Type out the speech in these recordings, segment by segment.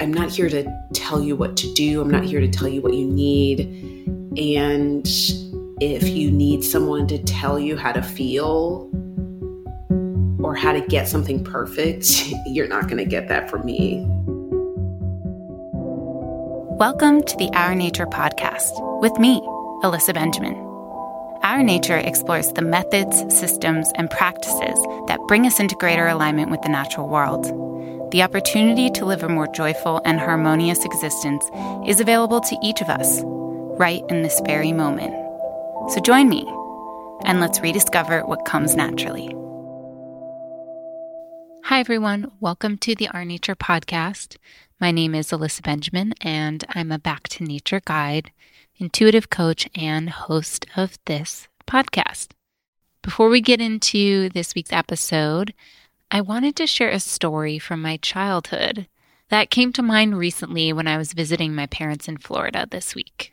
I'm not here to tell you what to do. I'm not here to tell you what you need. And if you need someone to tell you how to feel or how to get something perfect, you're not going to get that from me. Welcome to the Our Nature podcast with me, Alyssa Benjamin. Our Nature explores the methods, systems, and practices that bring us into greater alignment with the natural world. The opportunity to live a more joyful and harmonious existence is available to each of us right in this very moment. So join me and let's rediscover what comes naturally. Hi, everyone. Welcome to the Our Nature podcast. My name is Alyssa Benjamin, and I'm a back to nature guide, intuitive coach, and host of this podcast. Before we get into this week's episode, I wanted to share a story from my childhood that came to mind recently when I was visiting my parents in Florida this week.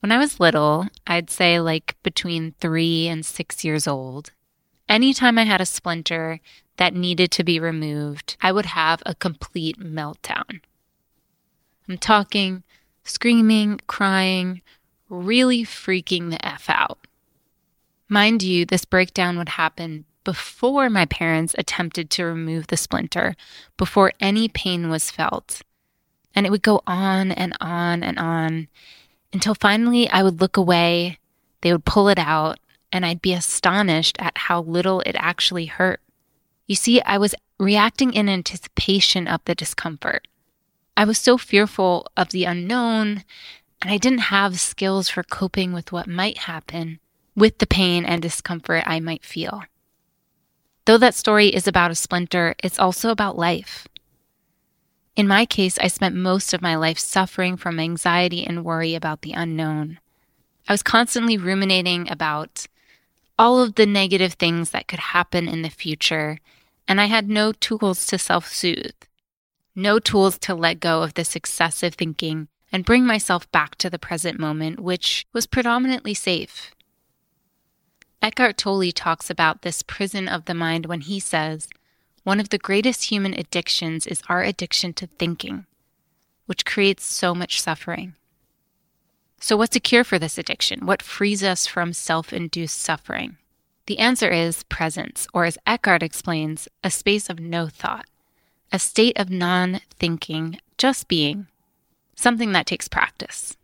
When I was little, I'd say like between three and six years old, anytime I had a splinter that needed to be removed, I would have a complete meltdown. I'm talking screaming, crying, really freaking the F out. Mind you, this breakdown would happen before my parents attempted to remove the splinter, before any pain was felt. And it would go on and on and on until finally I would look away, they would pull it out, and I'd be astonished at how little it actually hurt. You see, I was reacting in anticipation of the discomfort. I was so fearful of the unknown, and I didn't have skills for coping with what might happen with the pain and discomfort I might feel. Though that story is about a splinter, it's also about life. In my case, I spent most of my life suffering from anxiety and worry about the unknown. I was constantly ruminating about all of the negative things that could happen in the future, and I had no tools to self soothe, no tools to let go of this excessive thinking and bring myself back to the present moment, which was predominantly safe. Eckhart Tolle talks about this prison of the mind when he says, One of the greatest human addictions is our addiction to thinking, which creates so much suffering. So, what's a cure for this addiction? What frees us from self induced suffering? The answer is presence, or as Eckhart explains, a space of no thought, a state of non thinking, just being, something that takes practice.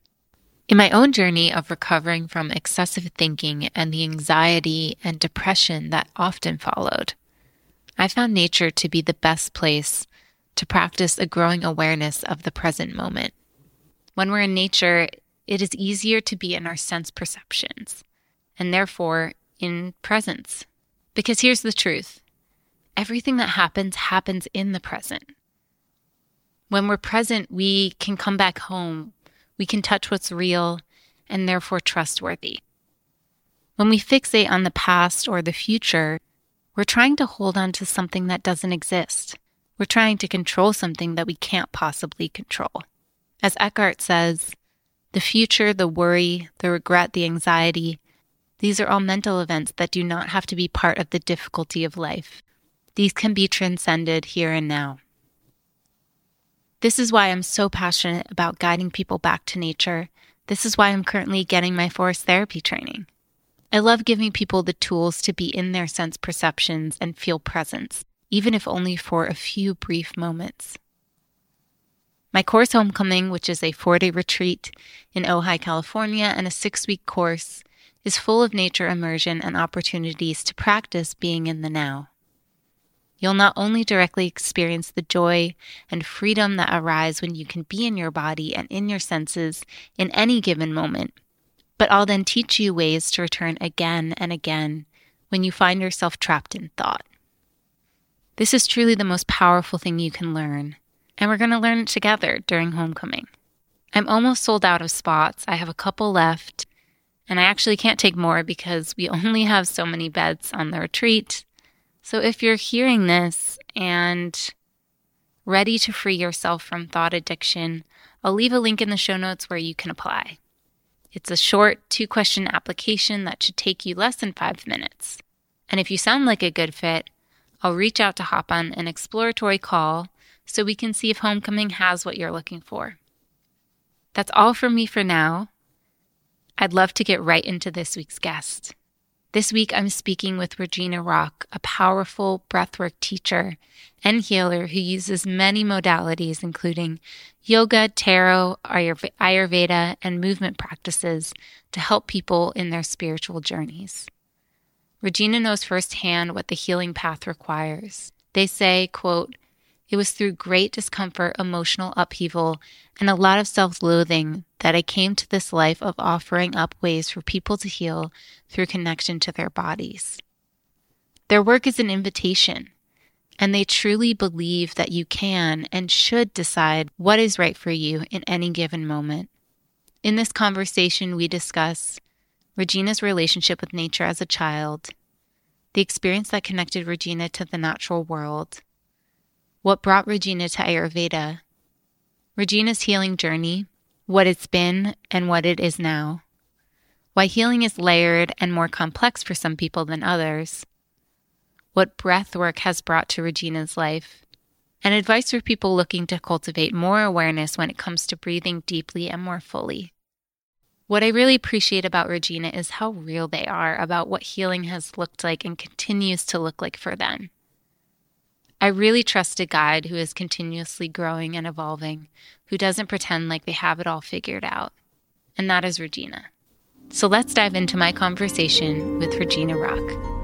In my own journey of recovering from excessive thinking and the anxiety and depression that often followed, I found nature to be the best place to practice a growing awareness of the present moment. When we're in nature, it is easier to be in our sense perceptions and therefore in presence. Because here's the truth everything that happens happens in the present. When we're present, we can come back home we can touch what's real and therefore trustworthy. When we fixate on the past or the future, we're trying to hold on to something that doesn't exist. We're trying to control something that we can't possibly control. As Eckhart says, the future, the worry, the regret, the anxiety, these are all mental events that do not have to be part of the difficulty of life. These can be transcended here and now. This is why I'm so passionate about guiding people back to nature. This is why I'm currently getting my forest therapy training. I love giving people the tools to be in their sense perceptions and feel presence, even if only for a few brief moments. My course Homecoming, which is a four day retreat in Ojai, California, and a six week course, is full of nature immersion and opportunities to practice being in the now. You'll not only directly experience the joy and freedom that arise when you can be in your body and in your senses in any given moment, but I'll then teach you ways to return again and again when you find yourself trapped in thought. This is truly the most powerful thing you can learn, and we're going to learn it together during homecoming. I'm almost sold out of spots. I have a couple left, and I actually can't take more because we only have so many beds on the retreat so if you're hearing this and ready to free yourself from thought addiction, I'll leave a link in the show notes where you can apply. It's a short two question application that should take you less than five minutes. And if you sound like a good fit, I'll reach out to hop on an exploratory call so we can see if homecoming has what you're looking for. That's all from me for now. I'd love to get right into this week's guest. This week, I'm speaking with Regina Rock, a powerful breathwork teacher and healer who uses many modalities, including yoga, tarot, Ayurveda, and movement practices to help people in their spiritual journeys. Regina knows firsthand what the healing path requires. They say, quote, it was through great discomfort, emotional upheaval, and a lot of self loathing that I came to this life of offering up ways for people to heal through connection to their bodies. Their work is an invitation, and they truly believe that you can and should decide what is right for you in any given moment. In this conversation, we discuss Regina's relationship with nature as a child, the experience that connected Regina to the natural world what brought Regina to Ayurveda, Regina's healing journey, what it's been and what it is now, why healing is layered and more complex for some people than others, what breath work has brought to Regina's life, and advice for people looking to cultivate more awareness when it comes to breathing deeply and more fully. What I really appreciate about Regina is how real they are about what healing has looked like and continues to look like for them. I really trust a guide who is continuously growing and evolving, who doesn't pretend like they have it all figured out. And that is Regina. So let's dive into my conversation with Regina Rock.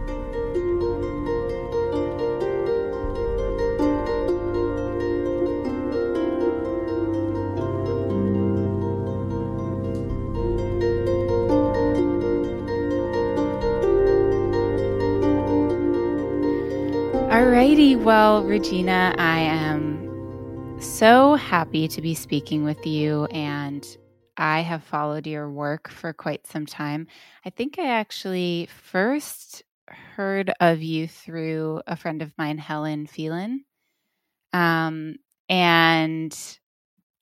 Alrighty, well, Regina, I am so happy to be speaking with you, and I have followed your work for quite some time. I think I actually first heard of you through a friend of mine, Helen Phelan. Um, and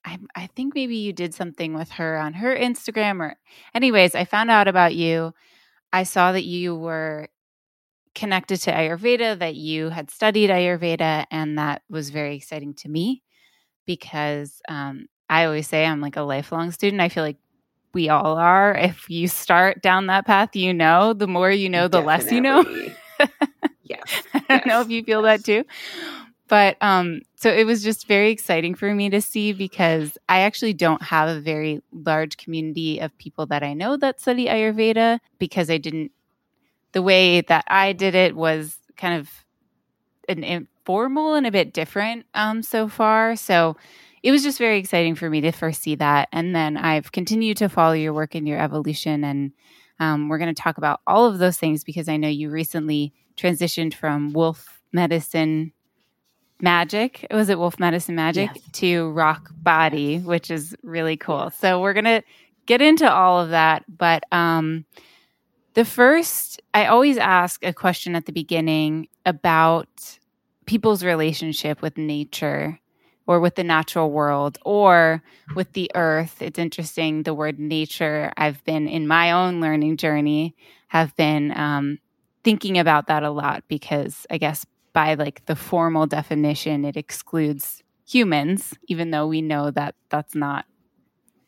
I, I think maybe you did something with her on her Instagram, or, anyways, I found out about you. I saw that you were connected to Ayurveda, that you had studied Ayurveda, and that was very exciting to me because um, I always say I'm like a lifelong student. I feel like we all are. If you start down that path, you know, the more you know, the Definitely. less you know. yes. I don't yes. know if you feel yes. that too. But um, so it was just very exciting for me to see because I actually don't have a very large community of people that I know that study Ayurveda because I didn't the way that I did it was kind of an informal and a bit different um, so far. So it was just very exciting for me to first see that. And then I've continued to follow your work and your evolution. And um, we're going to talk about all of those things because I know you recently transitioned from wolf medicine magic was it wolf medicine magic yes. to rock body which is really cool so we're gonna get into all of that but um the first, I always ask a question at the beginning about people's relationship with nature or with the natural world or with the earth. It's interesting, the word nature, I've been in my own learning journey, have been um, thinking about that a lot because I guess by like the formal definition, it excludes humans, even though we know that that's not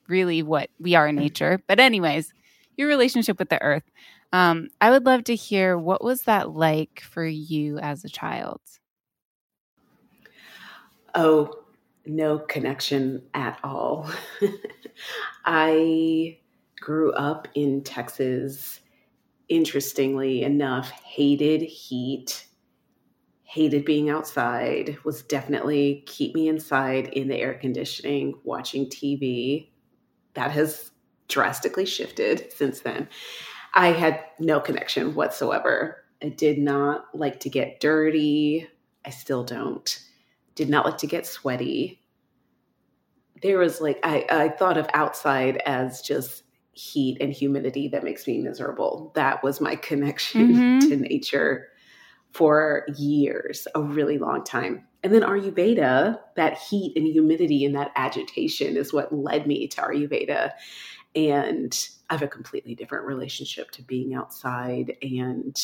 really what we are in nature. But, anyways, your relationship with the earth. Um, I would love to hear what was that like for you as a child? Oh, no connection at all. I grew up in Texas, interestingly enough, hated heat, hated being outside, was definitely keep me inside in the air conditioning, watching TV. That has drastically shifted since then. I had no connection whatsoever. I did not like to get dirty. I still don't. Did not like to get sweaty. There was like, I, I thought of outside as just heat and humidity that makes me miserable. That was my connection mm-hmm. to nature for years, a really long time. And then Ayurveda, that heat and humidity and that agitation is what led me to Ayurveda. And I have a completely different relationship to being outside and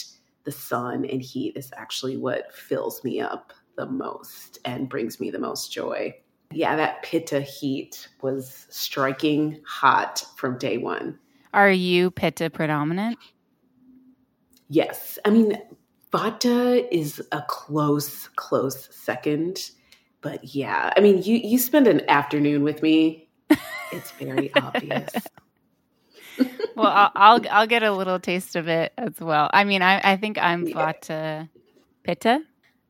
the sun and heat is actually what fills me up the most and brings me the most joy. Yeah, that pitta heat was striking hot from day one. Are you pitta predominant? Yes. I mean, vata is a close, close second. But yeah, I mean, you you spend an afternoon with me. It's very obvious. Well, I'll, I'll, I'll get a little taste of it as well. I mean, I I think I'm vata pitta,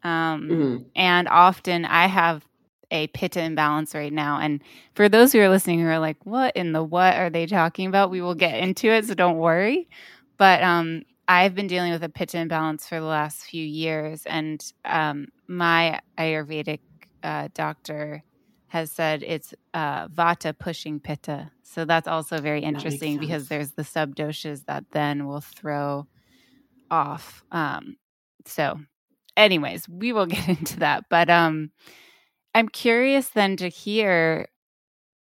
um, mm-hmm. and often I have a pitta imbalance right now. And for those who are listening who are like, "What in the what are they talking about?" We will get into it, so don't worry. But um, I've been dealing with a pitta imbalance for the last few years, and um, my Ayurvedic uh, doctor has said it's uh, vata pushing pitta. So that's also very interesting because there's the sub doshas that then will throw off. Um, so, anyways, we will get into that. But um, I'm curious then to hear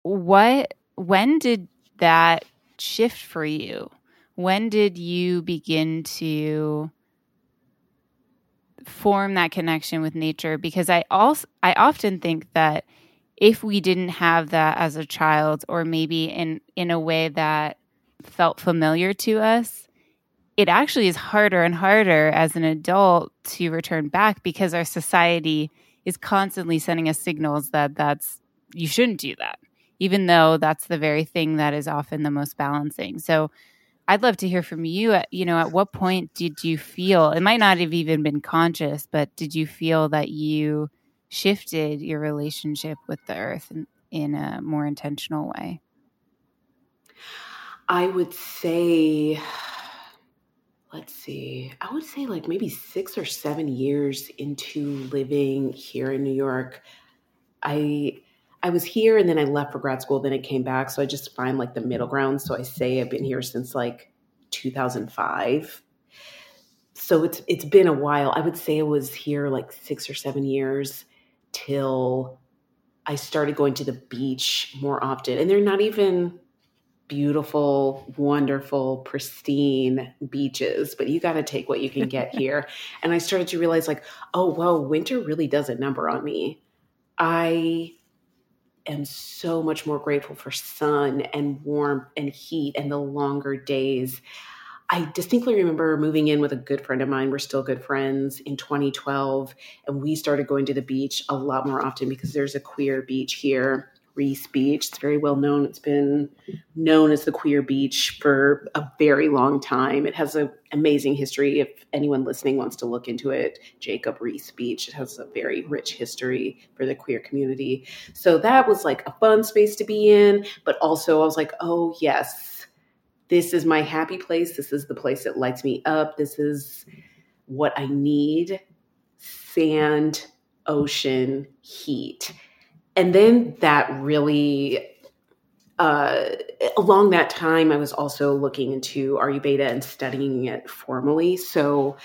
what when did that shift for you? When did you begin to form that connection with nature because I also I often think that if we didn't have that as a child or maybe in in a way that felt familiar to us it actually is harder and harder as an adult to return back because our society is constantly sending us signals that that's you shouldn't do that even though that's the very thing that is often the most balancing so I'd love to hear from you. Uh, you know, at what point did you feel it might not have even been conscious, but did you feel that you shifted your relationship with the earth in, in a more intentional way? I would say, let's see, I would say like maybe six or seven years into living here in New York. I I was here and then I left for grad school, then I came back. So I just find like the middle ground. So I say I've been here since like 2005. So it's it's been a while. I would say I was here like 6 or 7 years till I started going to the beach more often. And they're not even beautiful, wonderful, pristine beaches, but you got to take what you can get here. and I started to realize like, oh, well, winter really does a number on me. I am so much more grateful for sun and warmth and heat and the longer days. I distinctly remember moving in with a good friend of mine. We're still good friends in 2012. And we started going to the beach a lot more often because there's a queer beach here. Riis Beach. It's very well known. It's been known as the queer beach for a very long time. It has an amazing history. If anyone listening wants to look into it, Jacob Riis Beach. It has a very rich history for the queer community. So that was like a fun space to be in. But also, I was like, oh, yes, this is my happy place. This is the place that lights me up. This is what I need sand, ocean, heat and then that really uh, along that time, I was also looking into Ayurveda and studying it formally. So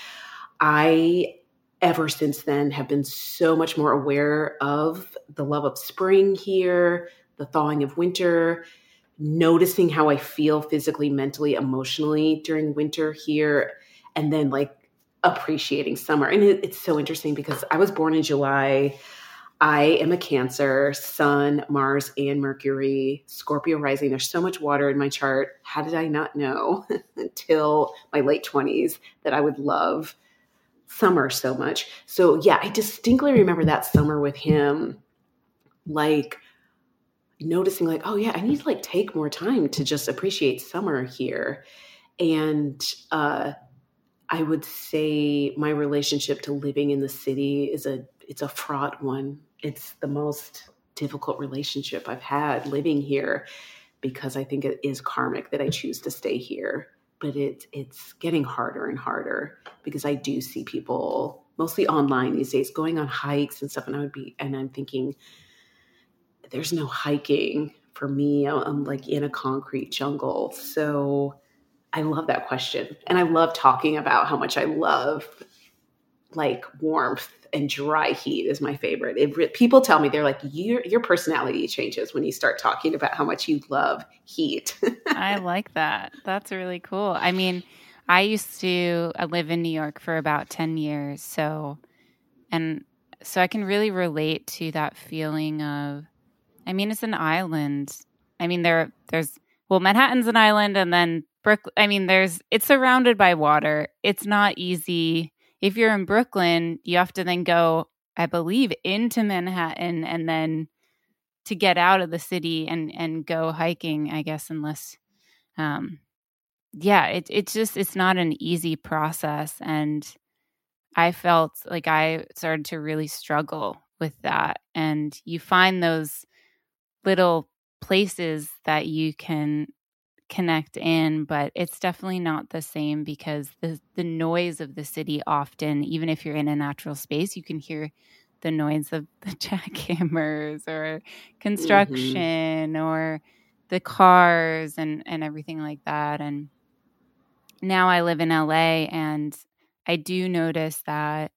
I, ever since then, have been so much more aware of the love of spring here, the thawing of winter, noticing how I feel physically, mentally, emotionally during winter here, and then like appreciating summer. And it, it's so interesting because I was born in July. I am a Cancer, Sun, Mars, and Mercury, Scorpio rising. There's so much water in my chart. How did I not know until my late 20s that I would love summer so much? So, yeah, I distinctly remember that summer with him, like noticing, like, oh, yeah, I need to like take more time to just appreciate summer here. And, uh, I would say my relationship to living in the city is a it's a fraught one it's the most difficult relationship I've had living here because I think it is karmic that I choose to stay here. But it's it's getting harder and harder because I do see people mostly online these days going on hikes and stuff. And I would be, and I'm thinking, there's no hiking for me. I'm like in a concrete jungle. So I love that question. And I love talking about how much I love like warmth and dry heat is my favorite. It, people tell me they're like your your personality changes when you start talking about how much you love heat. I like that. That's really cool. I mean, I used to live in New York for about 10 years, so and so I can really relate to that feeling of I mean it's an island. I mean there there's well Manhattan's an island and then Brooklyn I mean there's it's surrounded by water. It's not easy. If you're in Brooklyn, you have to then go I believe into Manhattan and then to get out of the city and and go hiking, I guess unless um yeah, it it's just it's not an easy process and I felt like I started to really struggle with that. And you find those little places that you can connect in, but it's definitely not the same because the the noise of the city often, even if you're in a natural space, you can hear the noise of the jackhammers or mm-hmm. construction mm-hmm. or the cars and and everything like that. And now I live in LA and I do notice that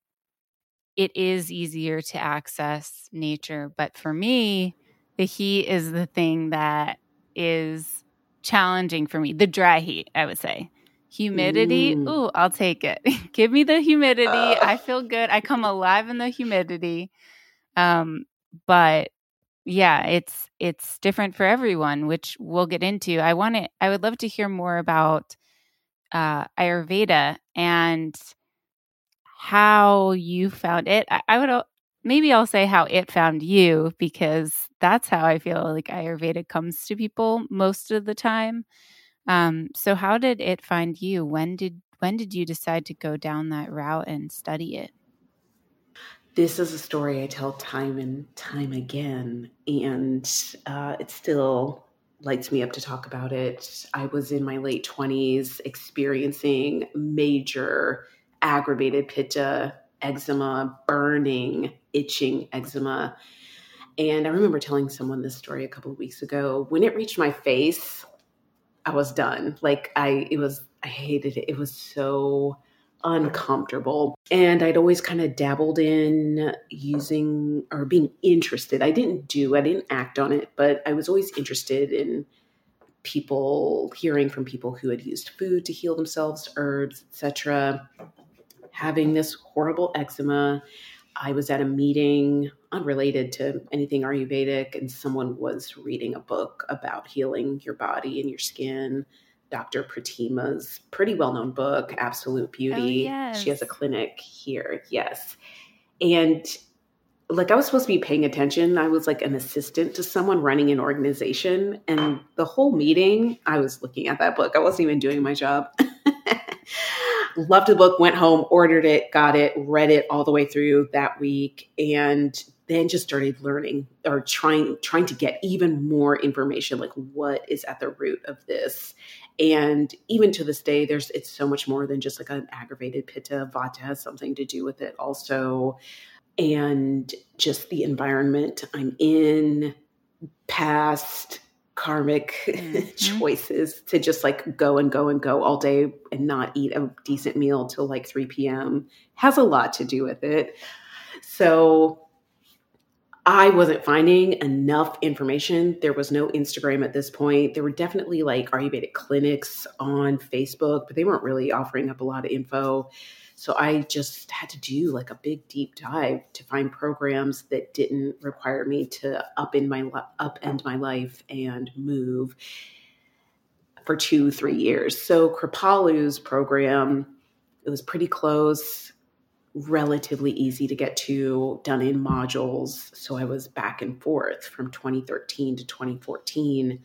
it is easier to access nature. But for me, the heat is the thing that is challenging for me. The dry heat, I would say. Humidity, mm. ooh, I'll take it. Give me the humidity. Uh. I feel good. I come alive in the humidity. Um, but yeah, it's it's different for everyone, which we'll get into. I want to I would love to hear more about uh, Ayurveda and how you found it. I, I would maybe I'll say how it found you because that's how I feel like Ayurveda comes to people most of the time. Um, so how did it find you? When did when did you decide to go down that route and study it? This is a story I tell time and time again, and uh, it still lights me up to talk about it. I was in my late 20s experiencing major aggravated pitta, eczema, burning, itching eczema. And I remember telling someone this story a couple of weeks ago. When it reached my face, I was done. Like I it was I hated it. It was so uncomfortable. And I'd always kind of dabbled in using or being interested. I didn't do, I didn't act on it, but I was always interested in people hearing from people who had used food to heal themselves, herbs, etc. Having this horrible eczema. I was at a meeting unrelated to anything Ayurvedic, and someone was reading a book about healing your body and your skin Dr. Pratima's pretty well known book, Absolute oh, Beauty. Oh, yes. She has a clinic here. Yes. And like I was supposed to be paying attention. I was like an assistant to someone running an organization. And the whole meeting, I was looking at that book. I wasn't even doing my job. Loved the book, went home, ordered it, got it, read it all the way through that week. And then just started learning or trying trying to get even more information like what is at the root of this and even to this day there's it's so much more than just like an aggravated pitta vata has something to do with it also and just the environment i'm in past karmic mm-hmm. choices to just like go and go and go all day and not eat a decent meal till like 3 p.m. has a lot to do with it. So I wasn't finding enough information. There was no Instagram at this point. There were definitely like Ayurvedic clinics on Facebook, but they weren't really offering up a lot of info. So I just had to do like a big deep dive to find programs that didn't require me to up in my upend my life and move for two, three years. So Kripalu's program, it was pretty close relatively easy to get to, done in modules. So I was back and forth from 2013 to 2014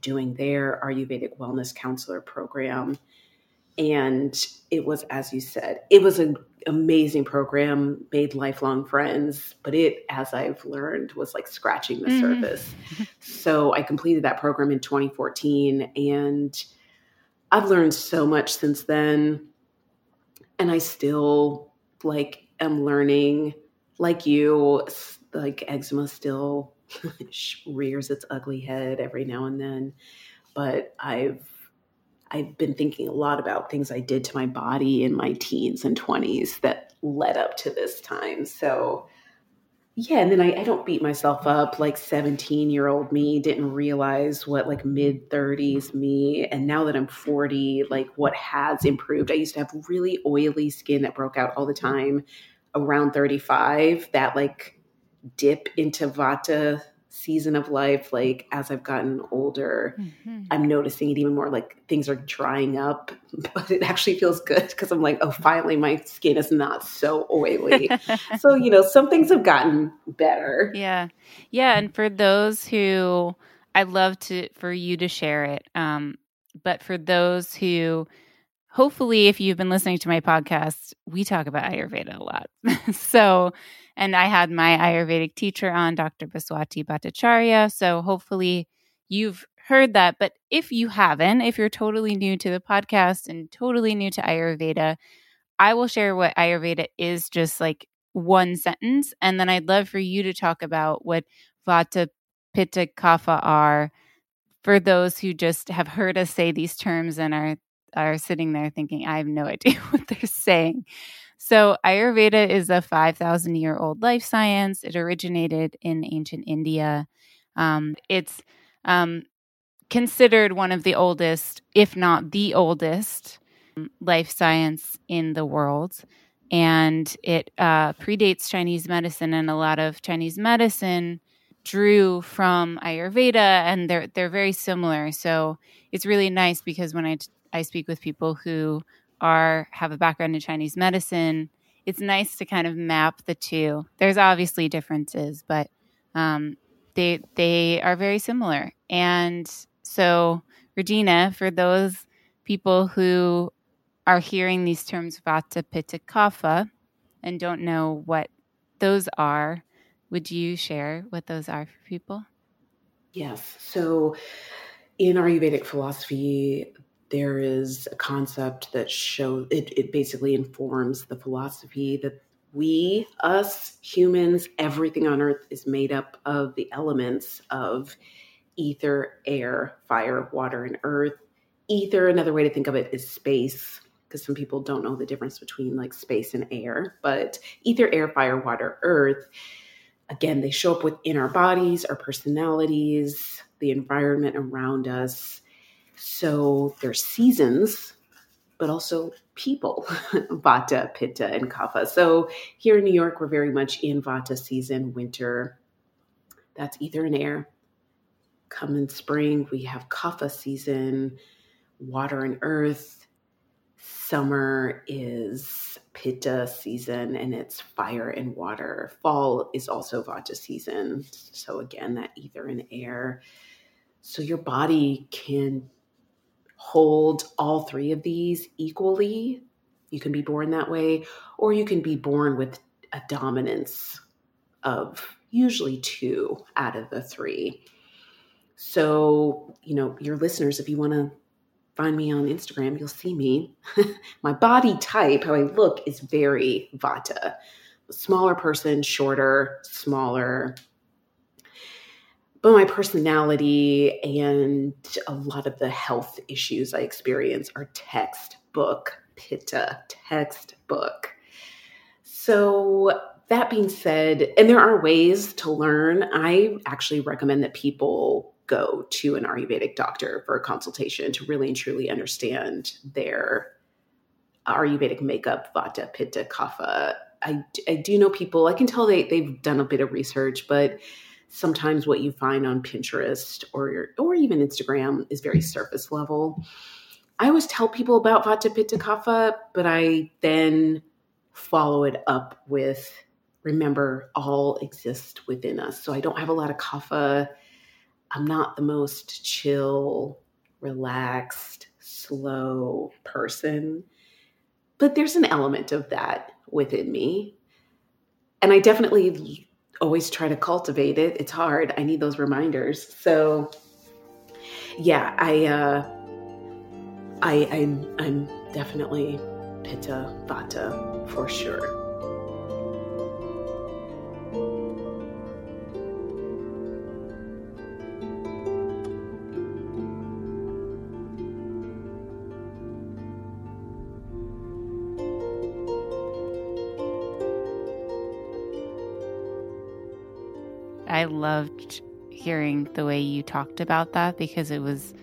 doing their Ayurvedic Wellness Counselor program. And it was, as you said, it was an amazing program, made lifelong friends, but it, as I've learned, was like scratching the mm-hmm. surface. so I completed that program in 2014 and I've learned so much since then. And I still like am learning like you like eczema still rears its ugly head every now and then but i've i've been thinking a lot about things i did to my body in my teens and 20s that led up to this time. So yeah and then I, I don't beat myself up like 17 year old me didn't realize what like mid 30s me. And now that i'm 40 like what has improved i used to have really oily skin that broke out all the time around 35, that like dip into vata season of life, like as I've gotten older, mm-hmm. I'm noticing it even more like things are drying up, but it actually feels good because I'm like, oh, finally my skin is not so oily. so, you know, some things have gotten better. Yeah. Yeah. And for those who I'd love to for you to share it. Um, but for those who hopefully if you've been listening to my podcast, we talk about Ayurveda a lot. so and I had my Ayurvedic teacher on, Dr. Bhaswati Bhattacharya. So hopefully you've heard that. But if you haven't, if you're totally new to the podcast and totally new to Ayurveda, I will share what Ayurveda is just like one sentence. And then I'd love for you to talk about what Vata, Pitta, Kapha are for those who just have heard us say these terms and are are sitting there thinking, I have no idea what they're saying. So, Ayurveda is a 5,000 year old life science. It originated in ancient India. Um, it's um, considered one of the oldest, if not the oldest, life science in the world. And it uh, predates Chinese medicine, and a lot of Chinese medicine drew from Ayurveda, and they're they're very similar. So it's really nice because when I I speak with people who are have a background in Chinese medicine, it's nice to kind of map the two. There's obviously differences, but um, they they are very similar. And so, Regina, for those people who are hearing these terms Vata, Pitta, Kapha and don't know what those are, would you share what those are for people? Yes. So, in Ayurvedic philosophy, there is a concept that shows it, it basically informs the philosophy that we, us humans, everything on earth is made up of the elements of ether, air, fire, water, and earth. Ether, another way to think of it is space, because some people don't know the difference between like space and air, but ether, air, fire, water, earth. Again, they show up within our bodies, our personalities, the environment around us so there's seasons, but also people, Vata, Pitta, and Kapha. So here in New York, we're very much in Vata season, winter. That's ether and air. Come in spring, we have Kapha season, water and earth. Summer is Pitta season and it's fire and water. Fall is also Vata season. So again, that ether and air. So your body can hold all three of these equally. You can be born that way, or you can be born with a dominance of usually two out of the three. So, you know, your listeners, if you want to find me on Instagram, you'll see me. My body type, how I look, is very vata. Smaller person, shorter, smaller, but my personality and a lot of the health issues I experience are textbook pitta, textbook. So, that being said, and there are ways to learn, I actually recommend that people go to an Ayurvedic doctor for a consultation to really and truly understand their Ayurvedic makeup, Vata, Pitta, Kapha. I, I do know people, I can tell they, they've done a bit of research, but sometimes what you find on Pinterest or or even Instagram is very surface level. I always tell people about Vata Pitta Kapha, but I then follow it up with remember all exist within us. So I don't have a lot of kapha. I'm not the most chill, relaxed, slow person, but there's an element of that within me. And I definitely always try to cultivate it. It's hard. I need those reminders. So yeah, I uh I I'm I'm definitely Pitta Vata for sure. Loved hearing the way you talked about that because it was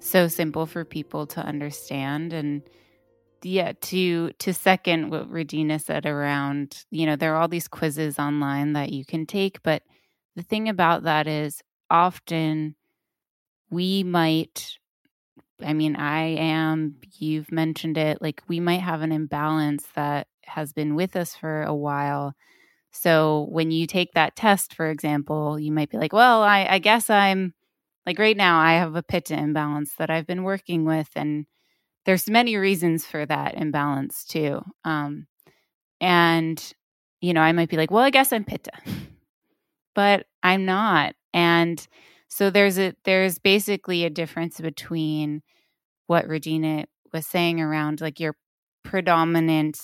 so simple for people to understand. And yeah, to to second what Regina said around, you know, there are all these quizzes online that you can take, but the thing about that is often we might I mean, I am, you've mentioned it, like we might have an imbalance that has been with us for a while. So when you take that test, for example, you might be like, well, I, I guess I'm like right now, I have a pitta imbalance that I've been working with. And there's many reasons for that imbalance too. Um, and, you know, I might be like, well, I guess I'm pitta, but I'm not. And so there's a there's basically a difference between what Regina was saying around like your predominant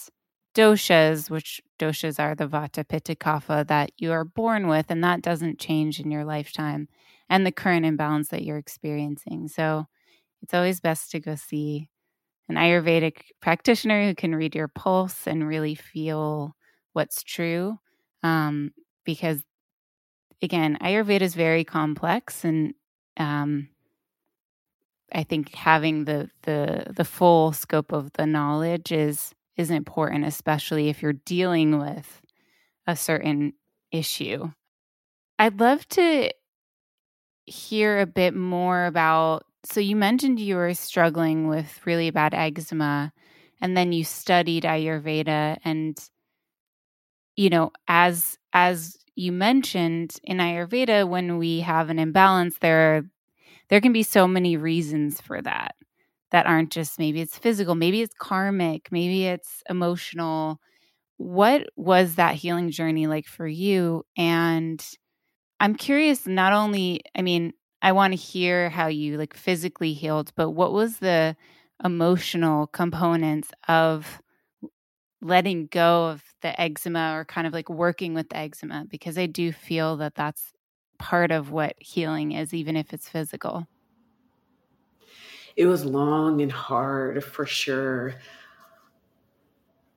doshas, which doshas are the vata pitta kapha that you are born with, and that doesn't change in your lifetime, and the current imbalance that you're experiencing. So it's always best to go see an Ayurvedic practitioner who can read your pulse and really feel what's true. Um, because again, Ayurveda is very complex, and um, I think having the the the full scope of the knowledge is is important, especially if you're dealing with a certain issue. I'd love to hear a bit more about. So you mentioned you were struggling with really bad eczema, and then you studied Ayurveda, and you know, as as you mentioned in Ayurveda, when we have an imbalance, there there can be so many reasons for that that aren't just maybe it's physical, maybe it's karmic, maybe it's emotional. What was that healing journey like for you? And I'm curious, not only, I mean, I want to hear how you like physically healed, but what was the emotional components of letting go of the eczema or kind of like working with the eczema because I do feel that that's part of what healing is, even if it's physical. It was long and hard for sure.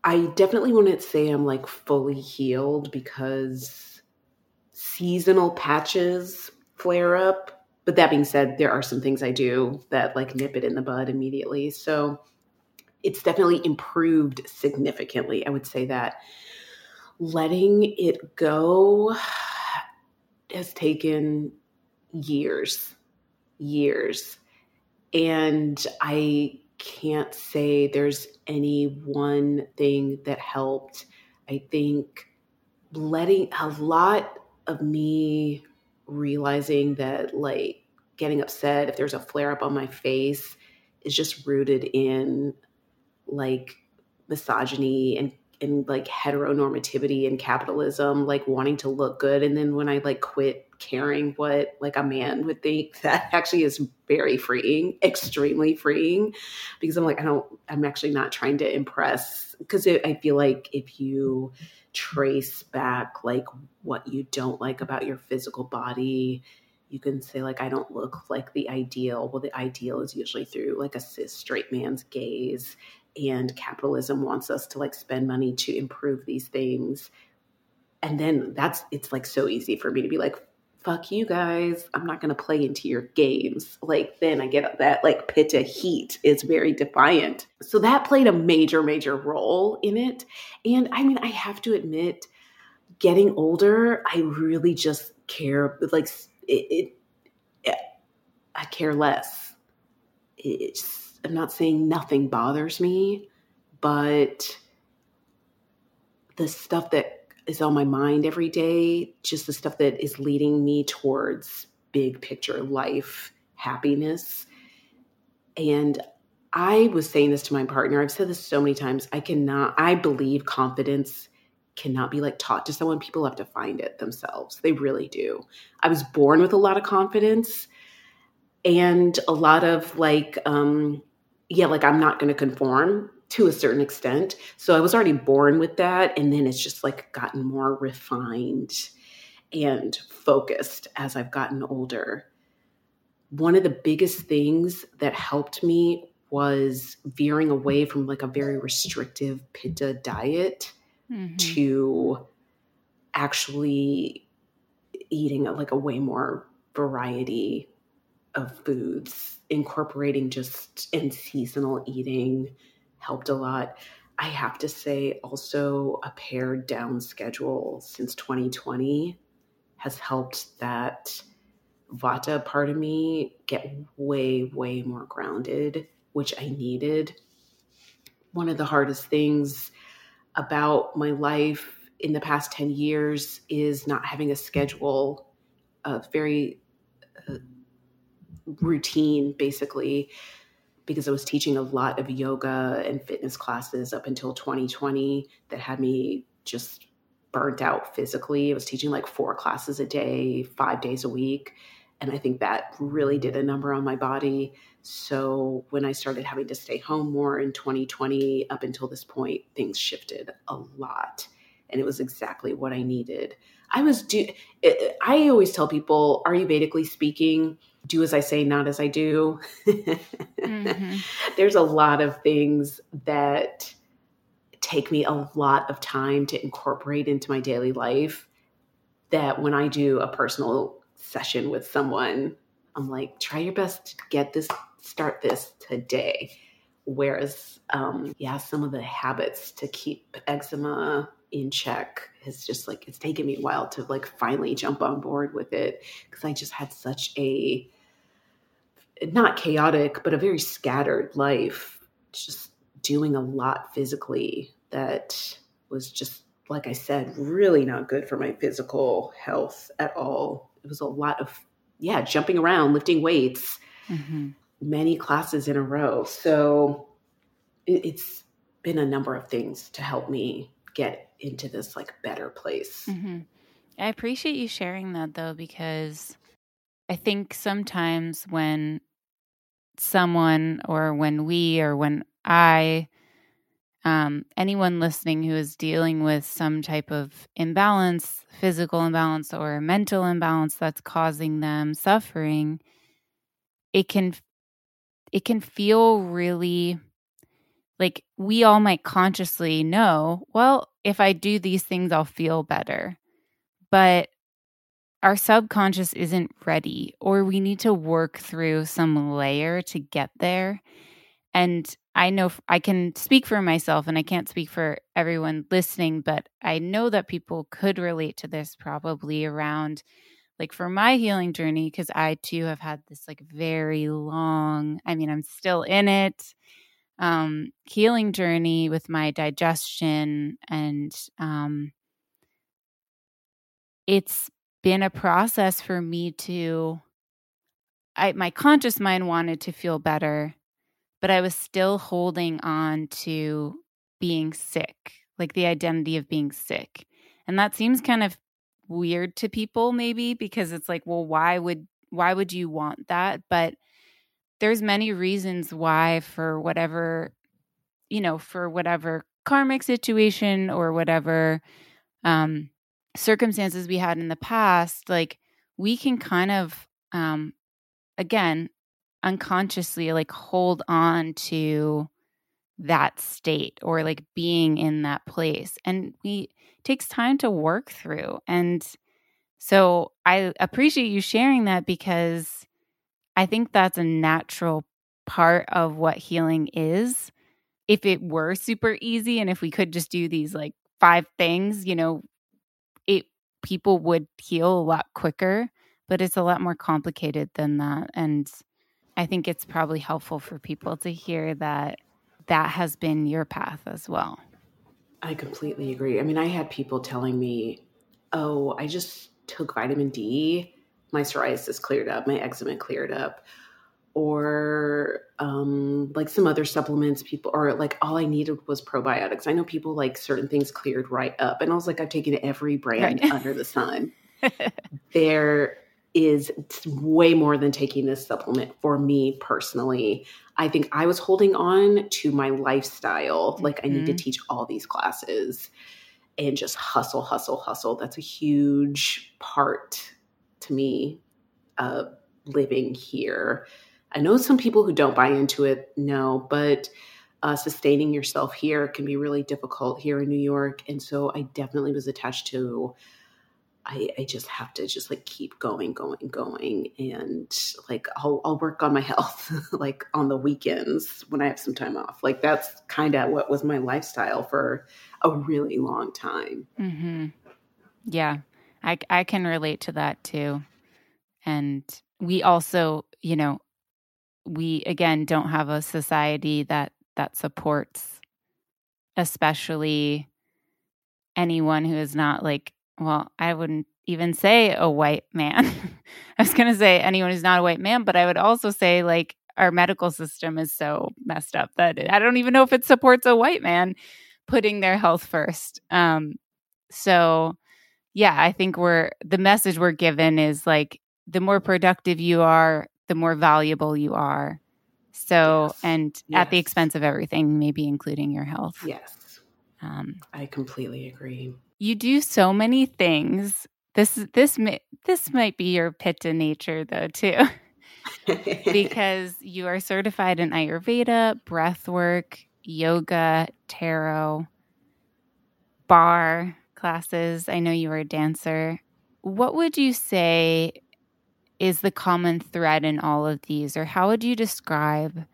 I definitely wouldn't say I'm like fully healed because seasonal patches flare up. But that being said, there are some things I do that like nip it in the bud immediately. So it's definitely improved significantly. I would say that letting it go has taken years, years. And I can't say there's any one thing that helped. I think letting a lot of me realizing that, like, getting upset if there's a flare up on my face is just rooted in like misogyny and and like heteronormativity and capitalism like wanting to look good and then when i like quit caring what like a man would think that actually is very freeing extremely freeing. Because i'm like i don't i'm actually not trying to impress because i feel like if you trace back like what you don't like about your physical body you can say like i don't look like the ideal. Well the ideal is usually through like a cis straight man's gaze and capitalism wants us to like spend money to improve these things. And then that's it's like so easy for me to be like fuck you guys i'm not going to play into your games. Like then i get that like pitta heat is very defiant. So that played a major major role in it. And i mean i have to admit getting older i really just care like it, it i care less. It's I'm not saying nothing bothers me, but the stuff that is on my mind every day, just the stuff that is leading me towards big picture life happiness. And I was saying this to my partner. I've said this so many times. I cannot, I believe confidence cannot be like taught to someone. People have to find it themselves. They really do. I was born with a lot of confidence and a lot of like um yeah, like I'm not going to conform to a certain extent. So I was already born with that. And then it's just like gotten more refined and focused as I've gotten older. One of the biggest things that helped me was veering away from like a very restrictive pitta diet mm-hmm. to actually eating a, like a way more variety of foods incorporating just in seasonal eating, helped a lot. I have to say, also, a pared down schedule since 2020 has helped that vata part of me get way, way more grounded, which I needed. One of the hardest things about my life in the past 10 years is not having a schedule, a very uh, routine, basically, because I was teaching a lot of yoga and fitness classes up until 2020 that had me just burnt out physically. I was teaching like four classes a day, five days a week. And I think that really did a number on my body. So when I started having to stay home more in 2020, up until this point, things shifted a lot. And it was exactly what I needed. I was do I always tell people, are you Ayurvedically speaking, do as I say, not as I do. mm-hmm. There's a lot of things that take me a lot of time to incorporate into my daily life that when I do a personal session with someone, I'm like, try your best to get this, start this today. Whereas, um, yeah, some of the habits to keep eczema in check has just like, it's taken me a while to like finally jump on board with it because I just had such a, not chaotic, but a very scattered life, just doing a lot physically that was just, like I said, really not good for my physical health at all it was a lot of yeah jumping around lifting weights mm-hmm. many classes in a row so it, it's been a number of things to help me get into this like better place mm-hmm. i appreciate you sharing that though because i think sometimes when someone or when we or when i um, anyone listening who is dealing with some type of imbalance, physical imbalance or mental imbalance that's causing them suffering, it can it can feel really like we all might consciously know, well, if I do these things, I'll feel better. But our subconscious isn't ready, or we need to work through some layer to get there. And I know I can speak for myself and I can't speak for everyone listening, but I know that people could relate to this probably around like for my healing journey because I too have had this like very long, I mean, I'm still in it, um, healing journey with my digestion. And um, it's been a process for me to, I, my conscious mind wanted to feel better but I was still holding on to being sick, like the identity of being sick. And that seems kind of weird to people maybe because it's like, well, why would why would you want that? But there's many reasons why for whatever you know, for whatever karmic situation or whatever um circumstances we had in the past, like we can kind of um again unconsciously like hold on to that state or like being in that place and we takes time to work through and so i appreciate you sharing that because i think that's a natural part of what healing is. If it were super easy and if we could just do these like five things you know people would heal a lot quicker but it's a lot more complicated than that and I think it's probably helpful for people to hear that that has been your path as well. I completely agree. I mean, I had people telling me, oh, I just took vitamin D, my psoriasis cleared up, my eczema cleared up, or um, like some other supplements, people, or like all I needed was probiotics. I know people like certain things cleared right up. And I was like, I've taken every brand right. under the sun. there is way more than taking this supplement for me personally. I think I was holding on to my lifestyle. Like, I need to mm-hmm. teach all these classes and just hustle, hustle, hustle. That's a huge part to me of living here. I know some people who don't buy into it, no, but uh, sustaining yourself here can be really difficult here in New York. And so I definitely was attached to I, I just have to just like keep going, going, going. And like I'll, I'll work on my health like on the weekends when I have some time off. Like that's kind of what was my lifestyle for a really long time. Mm-hmm. Yeah, I, I can relate to that too. And we also, you know, we again don't have a society that that supports especially anyone who is not like well, I wouldn't even say a white man. I was going to say anyone who's not a white man, but I would also say like our medical system is so messed up that I don't even know if it supports a white man putting their health first. Um, so, yeah, I think we're the message we're given is like the more productive you are, the more valuable you are. So, yes. and yes. at the expense of everything, maybe including your health. Yes. Um, I completely agree you do so many things. This this this might be your pitta nature though too. because you are certified in Ayurveda, breath work, yoga, tarot, barre classes. I know you are a dancer. What would you say is the common thread in all of these, or how would you describe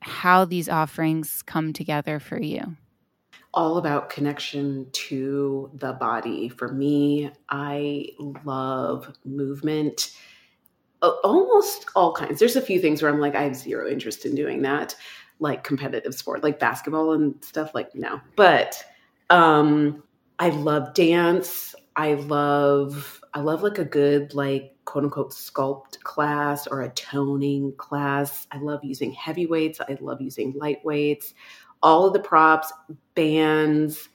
how these offerings come together for you? all about connection to the body. For me, I love movement, almost all kinds. There's a few things where I'm like, I have zero interest in doing that, like competitive sport, like basketball and stuff. Like, no. But um, I love dance. I love, I love like a good, like, quote unquote sculpt class or a toning class. I love using heavy weights. I love using light weights all of the props, bands,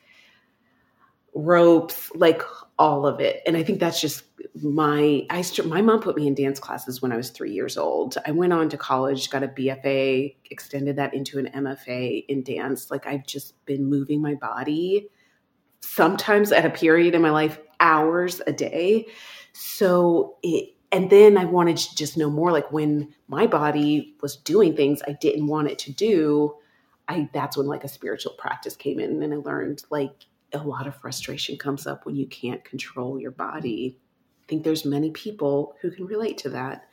ropes, like all of it. And I think that's just my I my mom put me in dance classes when I was 3 years old. I went on to college, got a BFA, extended that into an MFA in dance. Like I've just been moving my body sometimes at a period in my life hours a day. So it and then I wanted to just know more like when my body was doing things I didn't want it to do, I that's when like a spiritual practice came in and I learned like a lot of frustration comes up when you can't control your body. I think there's many people who can relate to that.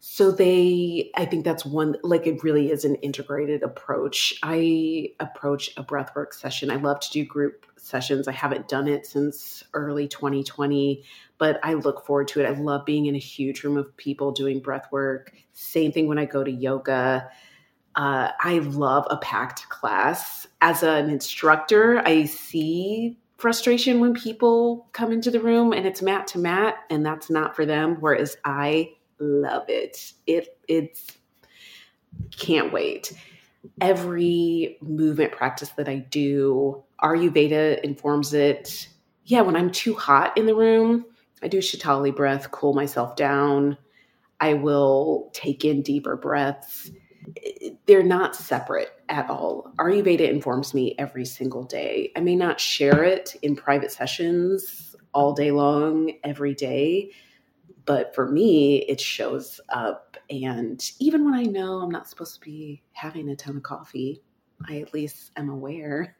So they I think that's one like it really is an integrated approach. I approach a breathwork session. I love to do group sessions. I haven't done it since early 2020, but I look forward to it. I love being in a huge room of people doing breath work. Same thing when I go to yoga uh, I love a packed class. As an instructor, I see frustration when people come into the room and it's mat to mat and that's not for them whereas i love it. It it's can't wait. Every movement practice that i do ayurveda informs it. Yeah when i'm too hot in the room i do shitali breath cool myself down. I will take in deeper breaths. They're not separate at all. Ayurveda informs me every single day. I may not share it in private sessions all day long, every day, but for me, it shows up. And even when I know I'm not supposed to be having a ton of coffee, I at least am aware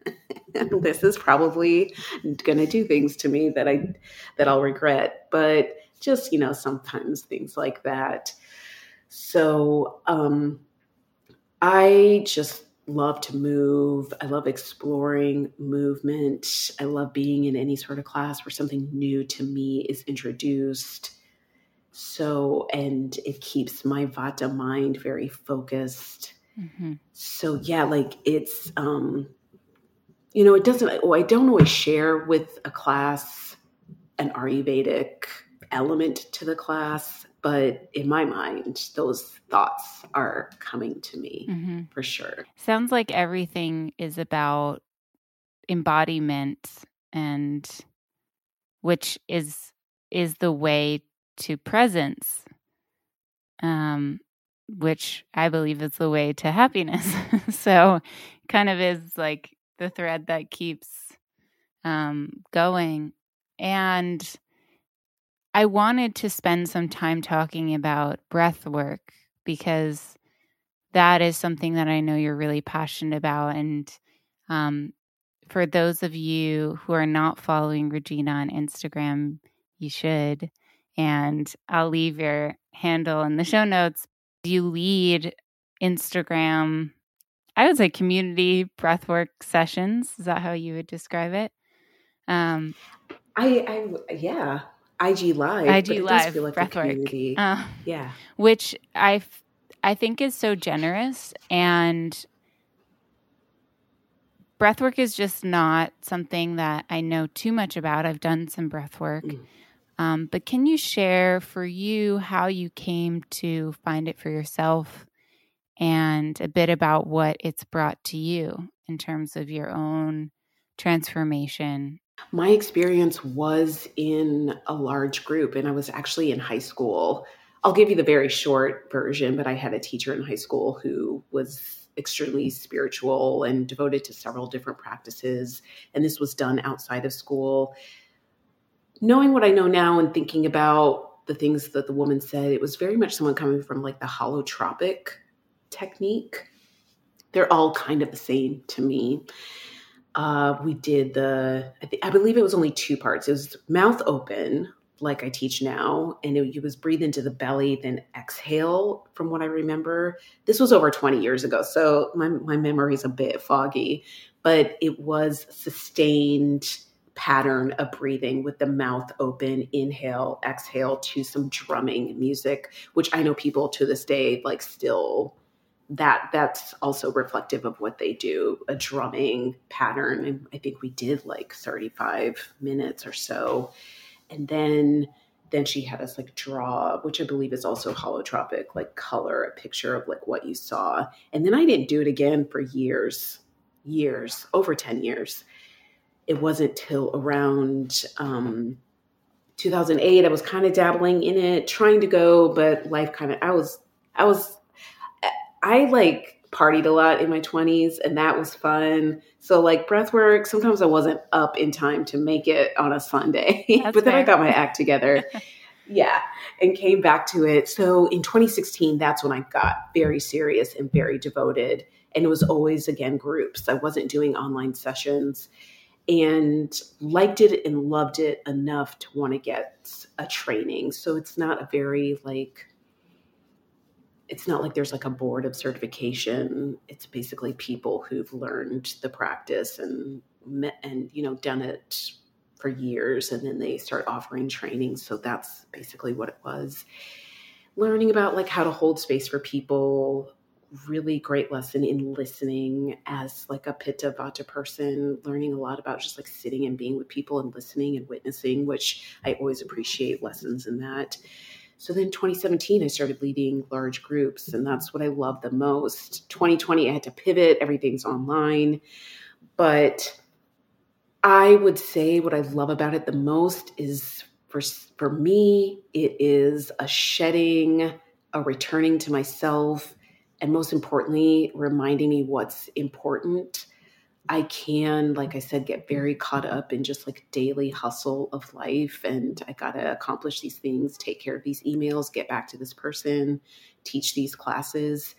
this is probably going to do things to me that I that I'll regret. But just you know, sometimes things like that. So um, I just love to move. I love exploring movement. I love being in any sort of class where something new to me is introduced. So, and it keeps my vata mind very focused. Mm-hmm. So, yeah, like it's, um, you know, it doesn't, oh, I don't always share with a class an Ayurvedic element to the class but in my mind those thoughts are coming to me mm-hmm. for sure sounds like everything is about embodiment and which is is the way to presence um which i believe is the way to happiness so kind of is like the thread that keeps um going and I wanted to spend some time talking about breath work because that is something that I know you're really passionate about. And um, for those of you who are not following Regina on Instagram, you should. And I'll leave your handle in the show notes. Do you lead Instagram, I would say community breathwork sessions. Is that how you would describe it? Um, I, I yeah, IG Live. IG Live like breathwork. Uh, yeah, which I I think is so generous and breathwork is just not something that I know too much about. I've done some breathwork. Mm. Um, but can you share for you how you came to find it for yourself and a bit about what it's brought to you in terms of your own transformation? My experience was in a large group, and I was actually in high school. I'll give you the very short version, but I had a teacher in high school who was extremely spiritual and devoted to several different practices. And this was done outside of school. Knowing what I know now and thinking about the things that the woman said, it was very much someone coming from like the holotropic technique. They're all kind of the same to me. Uh, we did the, I, th- I believe it was only two parts. It was mouth open, like I teach now, and it, you was breathe into the belly, then exhale. From what I remember, this was over 20 years ago, so my my memory is a bit foggy, but it was sustained pattern of breathing with the mouth open, inhale, exhale to some drumming music, which I know people to this day like still that that's also reflective of what they do a drumming pattern. And i think we did like 35 minutes or so. And then then she had us like draw which i believe is also holotropic like color a picture of like what you saw. And then i didn't do it again for years years over 10 years it wasn't till around um 2008 i was kind of dabbling in it trying to go but life kind of i was i was I like partied a lot in my 20s and that was fun. So like breath work, sometimes I wasn't up in time to make it on a Sunday. but then I got my act together. yeah, and came back to it. So in 2016 that's when I got very serious and very devoted and it was always again groups. I wasn't doing online sessions and liked it and loved it enough to want to get a training. So it's not a very like it's not like there's like a board of certification. It's basically people who've learned the practice and met and you know done it for years and then they start offering training. So that's basically what it was. Learning about like how to hold space for people, really great lesson in listening as like a pitta vata person, learning a lot about just like sitting and being with people and listening and witnessing, which I always appreciate lessons in that. So then 2017, I started leading large groups, and that's what I love the most. 2020, I had to pivot, everything's online. But I would say what I love about it the most is for, for me, it is a shedding, a returning to myself, and most importantly, reminding me what's important I can, like I said, get very caught up in just like daily hustle of life. And I got to accomplish these things, take care of these emails, get back to this person, teach these classes.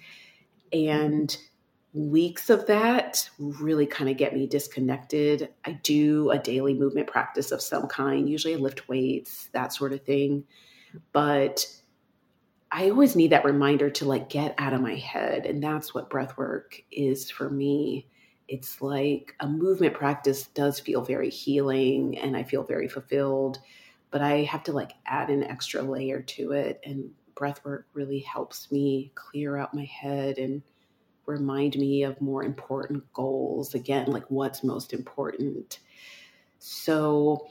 And weeks of that really kind of get me disconnected. I do a daily movement practice of some kind. Usually I lift weights, that sort of thing. But I always need that reminder to like get out of my head. And that's what breath work is for me it's like a movement practice does feel very healing and I feel very fulfilled, but I have to like add an extra layer to it. And breath work really helps me clear out my head and remind me of more important goals. Again, like what's most important. So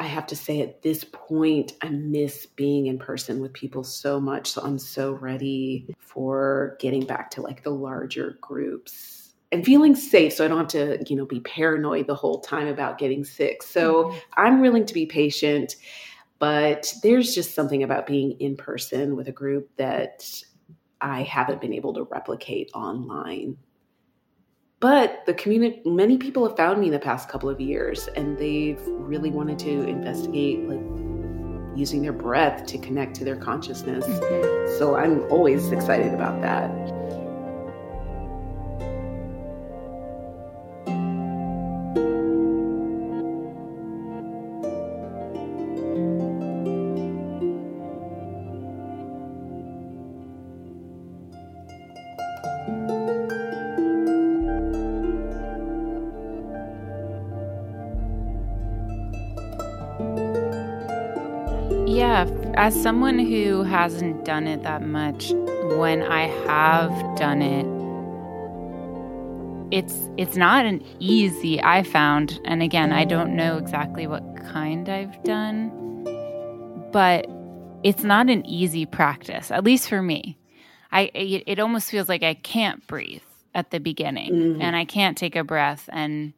I have to say at this point, I miss being in person with people so much. So I'm so ready for getting back to like the larger groups and feeling safe so I don't have to, you know, be paranoid the whole time about getting sick. So mm-hmm. I'm willing to be patient, but there's just something about being in person with a group that I haven't been able to replicate online. But the community, many people have found me in the past couple of years and they've really wanted to investigate like using their breath to connect to their consciousness. Mm-hmm. So I'm always excited about that. As someone who hasn't done it that much, when I have done it, it's it's not an easy I found. And again, I don't know exactly what kind I've done, but it's not an easy practice, at least for me. I it, it almost feels like I can't breathe at the beginning mm. and I can't take a breath and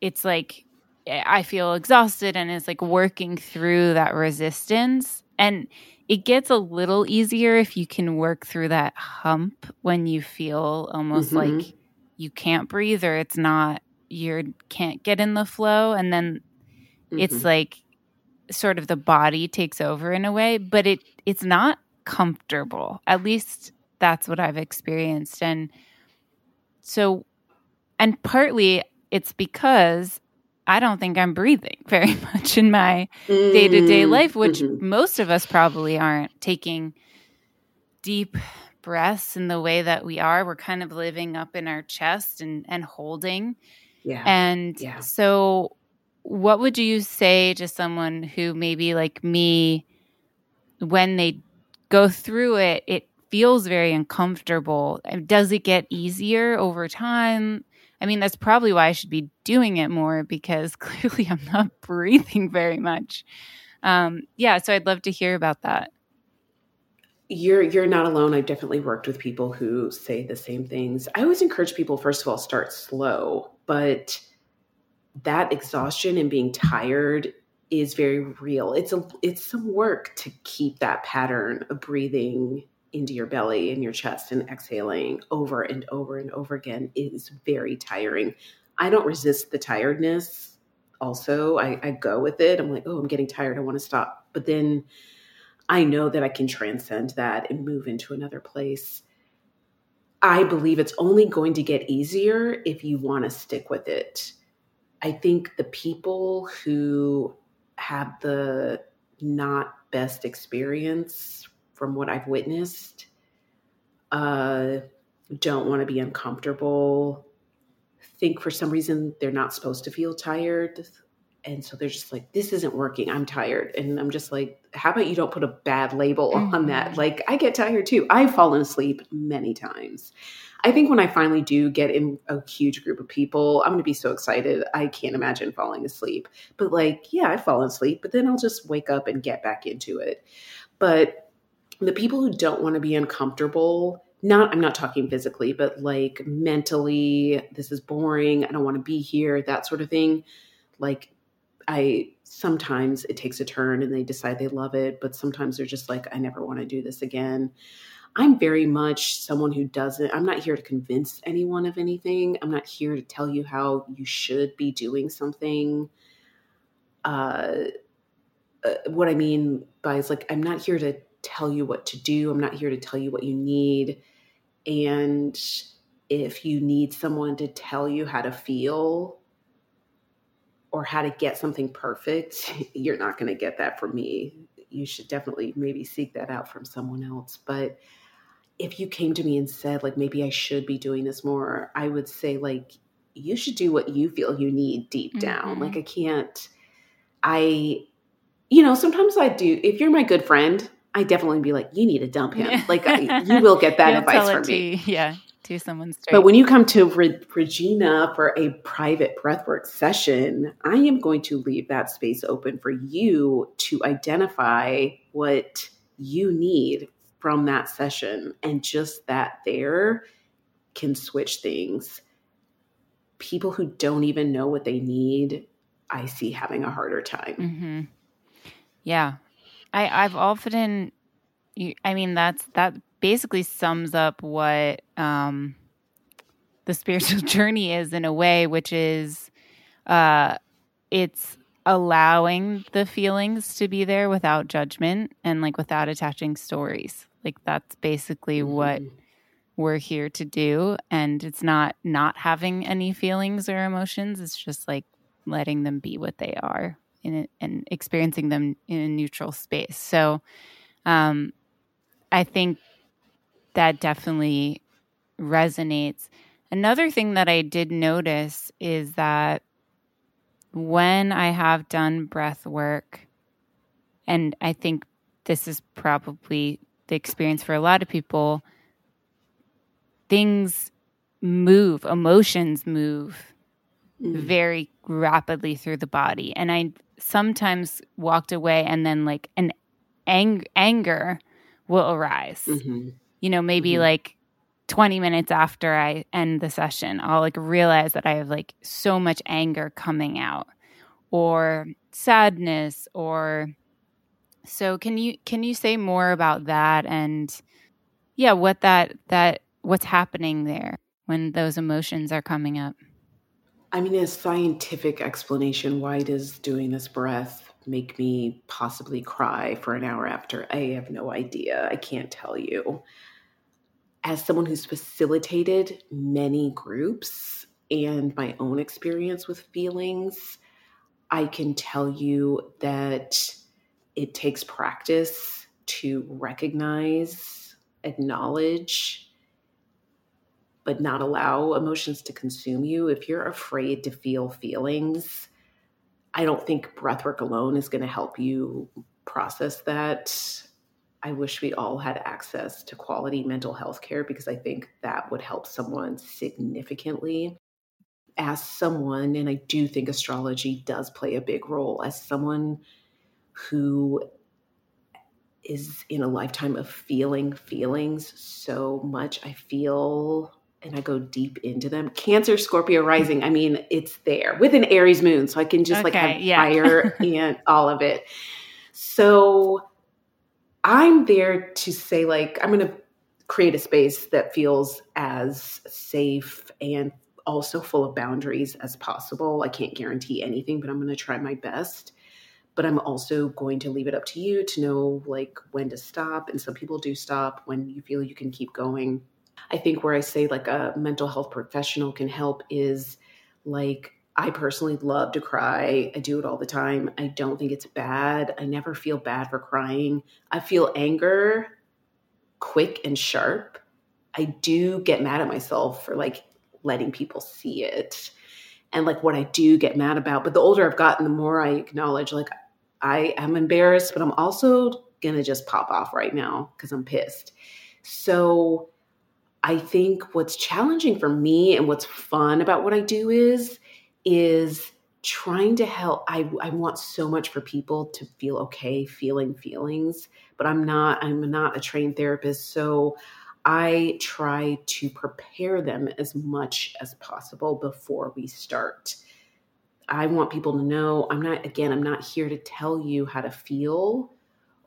it's like I feel exhausted and it's like working through that resistance and it gets a little easier if you can work through that hump when you feel almost mm-hmm. like you can't breathe or it's not you can't get in the flow and then mm-hmm. it's like sort of the body takes over in a way but it it's not comfortable at least that's what i've experienced and so and partly it's because I don't think I'm breathing very much in my day to day life, which mm-hmm. most of us probably aren't taking deep breaths in the way that we are. We're kind of living up in our chest and, and holding. Yeah. And yeah. so, what would you say to someone who maybe like me, when they go through it, it feels very uncomfortable? Does it get easier over time? I mean, that's probably why I should be doing it more because clearly I'm not breathing very much. Um, yeah, so I'd love to hear about that. You're you're not alone. I've definitely worked with people who say the same things. I always encourage people first of all start slow, but that exhaustion and being tired is very real. It's a it's some work to keep that pattern of breathing into your belly and your chest and exhaling over and over and over again is very tiring. I don't resist the tiredness. Also, I, I go with it. I'm like, oh, I'm getting tired. I want to stop. But then I know that I can transcend that and move into another place. I believe it's only going to get easier if you want to stick with it. I think the people who have the not best experience from what I've witnessed, uh, don't want to be uncomfortable, think for some reason they're not supposed to feel tired. And so they're just like, this isn't working. I'm tired. And I'm just like, how about you don't put a bad label mm-hmm. on that? Mm-hmm. Like, I get tired too. I've fallen asleep many times. I think when I finally do get in a huge group of people, I'm going to be so excited. I can't imagine falling asleep. But like, yeah, I've fallen asleep, but then I'll just wake up and get back into it. But the people who don't want to be uncomfortable not i'm not talking physically but like mentally this is boring i don't want to be here that sort of thing like i sometimes it takes a turn and they decide they love it but sometimes they're just like i never want to do this again. I'm very much someone who doesn't i'm not here to convince anyone of anything i'm not here to tell you how you should be doing something. Uh, uh what i mean by is like i'm not here to tell you what to do. I'm not here to tell you what you need. And if you need someone to tell you how to feel or how to get something perfect, you're not going to get that from me. You should definitely maybe seek that out from someone else. But if you came to me and said, like, maybe I should be doing this more, I would say, like, you should do what you feel you need deep down. Mm-hmm. Like, I can't, I, you know, sometimes I do. If you're my good friend, I definitely be like, you need to dump him. Yeah. Like you will get that advice from me. To, yeah, to someone straight. But when you come to Re- Regina for a private breathwork session, I am going to leave that space open for you to identify what you need from that session, and just that there can switch things. People who don't even know what they need, I see having a harder time. Mm-hmm. Yeah, I I've often, I mean that's that basically sums up what um, the spiritual journey is in a way, which is, uh, it's allowing the feelings to be there without judgment and like without attaching stories. Like that's basically mm-hmm. what we're here to do and it's not not having any feelings or emotions it's just like letting them be what they are in and experiencing them in a neutral space. So um, I think that definitely resonates. Another thing that I did notice is that when I have done breath work, and I think this is probably the experience for a lot of people. Things move, emotions move mm. very rapidly through the body. And I sometimes walked away and then like an ang- anger will arise. Mm-hmm. You know, maybe mm-hmm. like 20 minutes after I end the session, I'll like realize that I have like so much anger coming out or sadness or so can you can you say more about that and yeah, what that that what's happening there when those emotions are coming up? I mean, a scientific explanation why does doing this breath make me possibly cry for an hour after? I have no idea. I can't tell you as someone who's facilitated many groups and my own experience with feelings, I can tell you that it takes practice to recognize, acknowledge, but not allow emotions to consume you. If you're afraid to feel feelings, I don't think breathwork alone is going to help you process that. I wish we all had access to quality mental health care because I think that would help someone significantly. As someone, and I do think astrology does play a big role, as someone who is in a lifetime of feeling feelings so much, I feel and I go deep into them. Cancer, Scorpio rising, I mean, it's there with an Aries moon. So I can just okay, like have yeah. fire and all of it. So I'm there to say, like, I'm going to create a space that feels as safe and also full of boundaries as possible. I can't guarantee anything, but I'm going to try my best. But I'm also going to leave it up to you to know like when to stop. And some people do stop when you feel you can keep going. I think where I say like a mental health professional can help is like I personally love to cry. I do it all the time. I don't think it's bad. I never feel bad for crying. I feel anger quick and sharp. I do get mad at myself for like letting people see it and like what I do get mad about. But the older I've gotten, the more I acknowledge like I am embarrassed, but I'm also going to just pop off right now because I'm pissed. So I think what's challenging for me and what's fun about what I do is is trying to help I, I want so much for people to feel okay feeling feelings but i'm not i'm not a trained therapist so i try to prepare them as much as possible before we start. I want people to know i'm not again i'm not here to tell you how to feel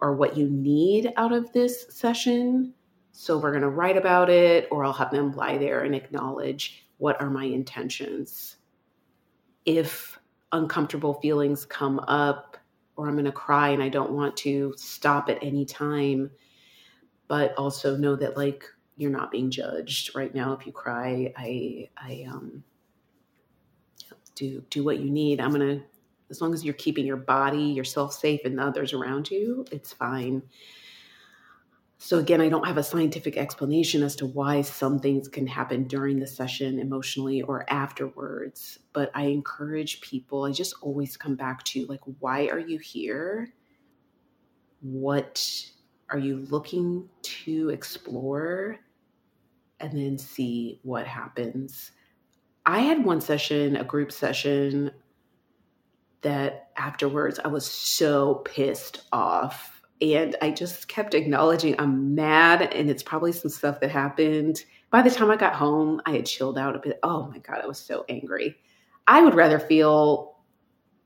or what you need out of this session so we're going to write about it or i'll have them lie there and acknowledge what are my intentions if uncomfortable feelings come up or I'm going to cry and I don't want to stop at any time, but also know that like you're not being judged right now if you cry. I I um do do what you need. I'm going to as long as you're keeping your body, yourself safe and the others around you, it's fine. So, again, I don't have a scientific explanation as to why some things can happen during the session emotionally or afterwards, but I encourage people, I just always come back to like, why are you here? What are you looking to explore? And then see what happens. I had one session, a group session, that afterwards I was so pissed off and I just kept acknowledging I'm mad and it's probably some stuff that happened. By the time I got home, I had chilled out a bit. Oh my God, I was so angry. I would rather feel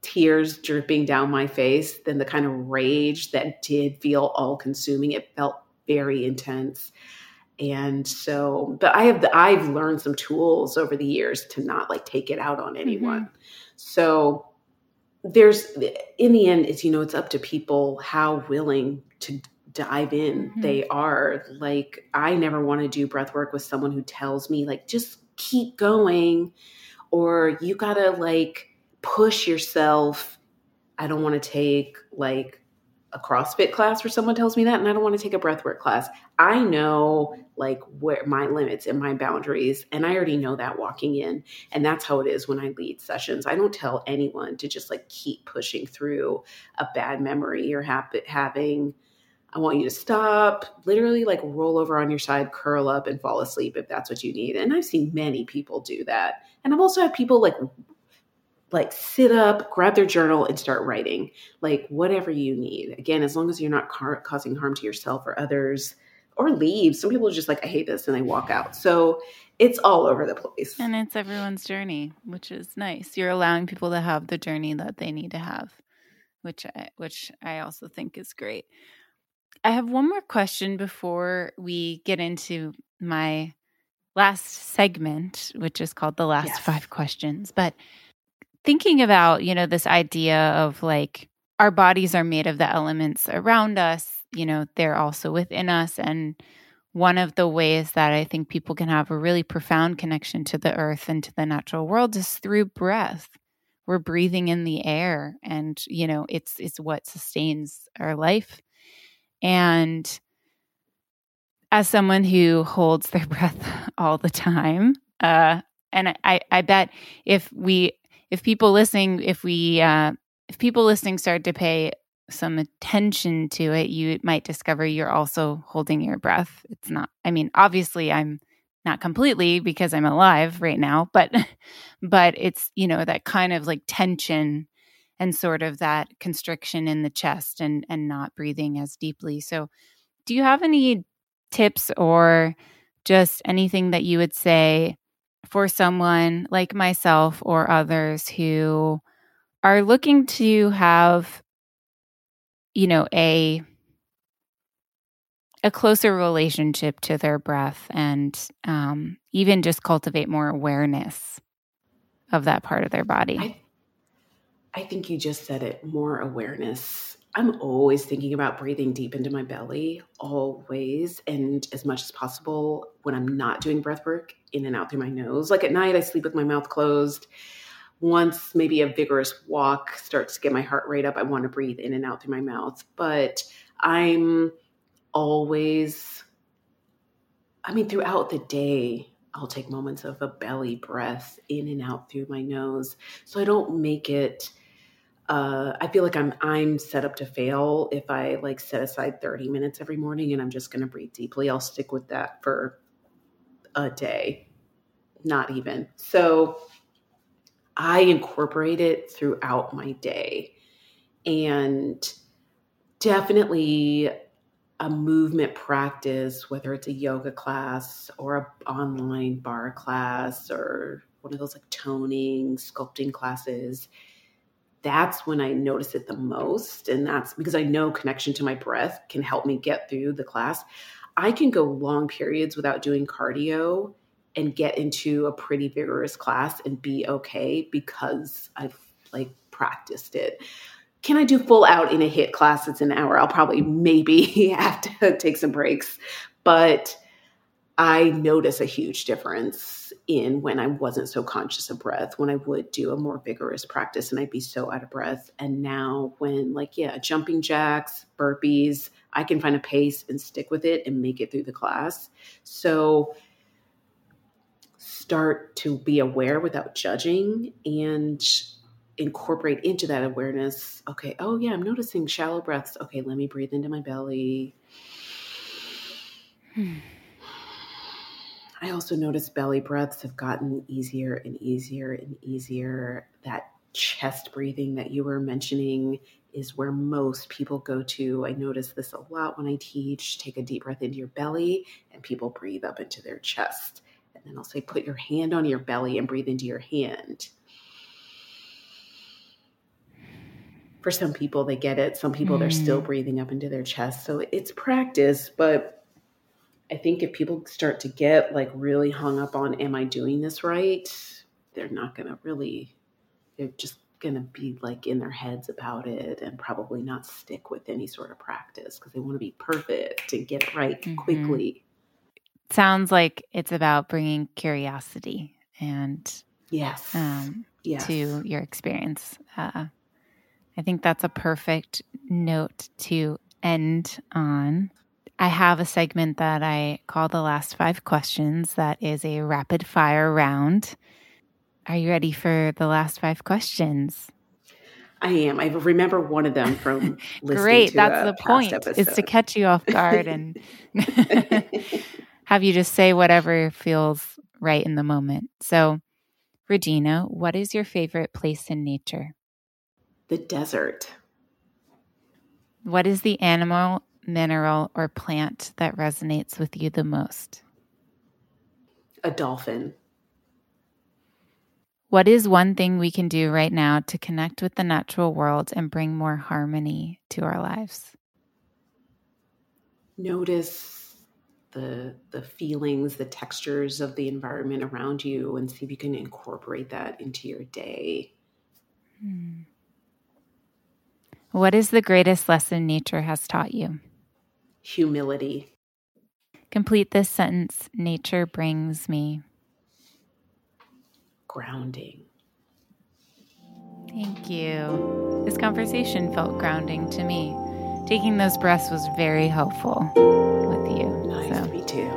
tears dripping down my face than the kind of rage that did feel all consuming. It felt very intense. And so, but I have the, I've learned some tools over the years to not like take it out on anyone. Mm-hmm. So there's in the end it's you know it's up to people how willing to dive in mm-hmm. they are like i never want to do breath work with someone who tells me like just keep going or you gotta like push yourself i don't want to take like a CrossFit class where someone tells me that, and I don't want to take a breathwork class. I know like where my limits and my boundaries, and I already know that walking in. And that's how it is when I lead sessions. I don't tell anyone to just like keep pushing through a bad memory or have, having I want you to stop, literally like roll over on your side, curl up, and fall asleep if that's what you need. And I've seen many people do that. And I've also had people like like sit up, grab their journal, and start writing. Like whatever you need. Again, as long as you're not car- causing harm to yourself or others, or leave. Some people are just like, I hate this, and they walk out. So it's all over the place. And it's everyone's journey, which is nice. You're allowing people to have the journey that they need to have, which I, which I also think is great. I have one more question before we get into my last segment, which is called the last yes. five questions. But thinking about, you know, this idea of like our bodies are made of the elements around us, you know, they're also within us. And one of the ways that I think people can have a really profound connection to the earth and to the natural world is through breath. We're breathing in the air and, you know, it's it's what sustains our life. And as someone who holds their breath all the time, uh, and I, I bet if we, if people listening, if we, uh, if people listening start to pay some attention to it, you might discover you're also holding your breath. It's not, I mean, obviously, I'm not completely because I'm alive right now, but, but it's, you know, that kind of like tension and sort of that constriction in the chest and, and not breathing as deeply. So, do you have any tips or just anything that you would say for someone like myself or others who are looking to have you know a a closer relationship to their breath and um, even just cultivate more awareness of that part of their body. I, I think you just said it more awareness I'm always thinking about breathing deep into my belly, always, and as much as possible when I'm not doing breath work, in and out through my nose. Like at night, I sleep with my mouth closed. Once maybe a vigorous walk starts to get my heart rate up, I want to breathe in and out through my mouth. But I'm always, I mean, throughout the day, I'll take moments of a belly breath in and out through my nose. So I don't make it uh, I feel like I'm I'm set up to fail if I like set aside 30 minutes every morning and I'm just going to breathe deeply. I'll stick with that for a day, not even. So I incorporate it throughout my day, and definitely a movement practice, whether it's a yoga class or an online barre class or one of those like toning, sculpting classes that's when I notice it the most. And that's because I know connection to my breath can help me get through the class. I can go long periods without doing cardio and get into a pretty vigorous class and be okay because I've like practiced it. Can I do full out in a HIIT class? It's an hour. I'll probably maybe have to take some breaks, but I notice a huge difference in when I wasn't so conscious of breath, when I would do a more vigorous practice and I'd be so out of breath. And now, when, like, yeah, jumping jacks, burpees, I can find a pace and stick with it and make it through the class. So, start to be aware without judging and incorporate into that awareness okay, oh, yeah, I'm noticing shallow breaths. Okay, let me breathe into my belly. Hmm. Hmm. I also noticed belly breaths have gotten easier and easier and easier. That chest breathing that you were mentioning is where most people go to. I notice this a lot when I teach. Take a deep breath into your belly, and people breathe up into their chest. And then I'll say, put your hand on your belly and breathe into your hand. For some people, they get it. Some people, mm. they're still mm. breathing up into their chest. So it's practice, but I think if people start to get like really hung up on, am I doing this right? They're not going to really, they're just going to be like in their heads about it and probably not stick with any sort of practice because they want to be perfect and get it right mm-hmm. quickly. Sounds like it's about bringing curiosity and yes, um, yes. to your experience. Uh, I think that's a perfect note to end on. I have a segment that I call the last five questions that is a rapid fire round. Are you ready for the last five questions? I am. I remember one of them from Great, that's the point. Episode. Is to catch you off guard and have you just say whatever feels right in the moment. So, Regina, what is your favorite place in nature? The desert. What is the animal, mineral, or plant that resonates with you the most? A dolphin. What is one thing we can do right now to connect with the natural world and bring more harmony to our lives? Notice the the feelings, the textures of the environment around you and see if you can incorporate that into your day. Hmm. What is the greatest lesson nature has taught you? Humility. Complete this sentence Nature brings me grounding. Thank you. This conversation felt grounding to me. Taking those breaths was very helpful with you. Nice, so. me too.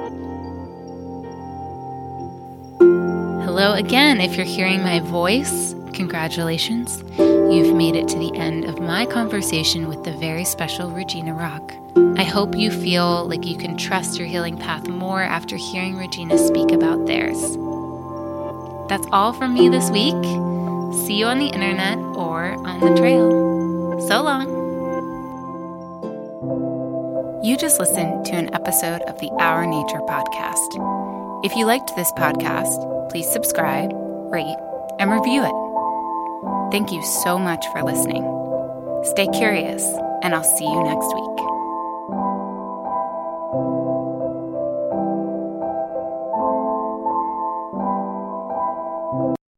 Hello again. If you're hearing my voice, congratulations. You've made it to the end of my conversation with the very special Regina Rock. I hope you feel like you can trust your healing path more after hearing Regina speak about theirs. That's all from me this week. See you on the internet or on the trail. So long. You just listened to an episode of the Our Nature podcast. If you liked this podcast, please subscribe, rate, and review it. Thank you so much for listening. Stay curious, and I'll see you next week.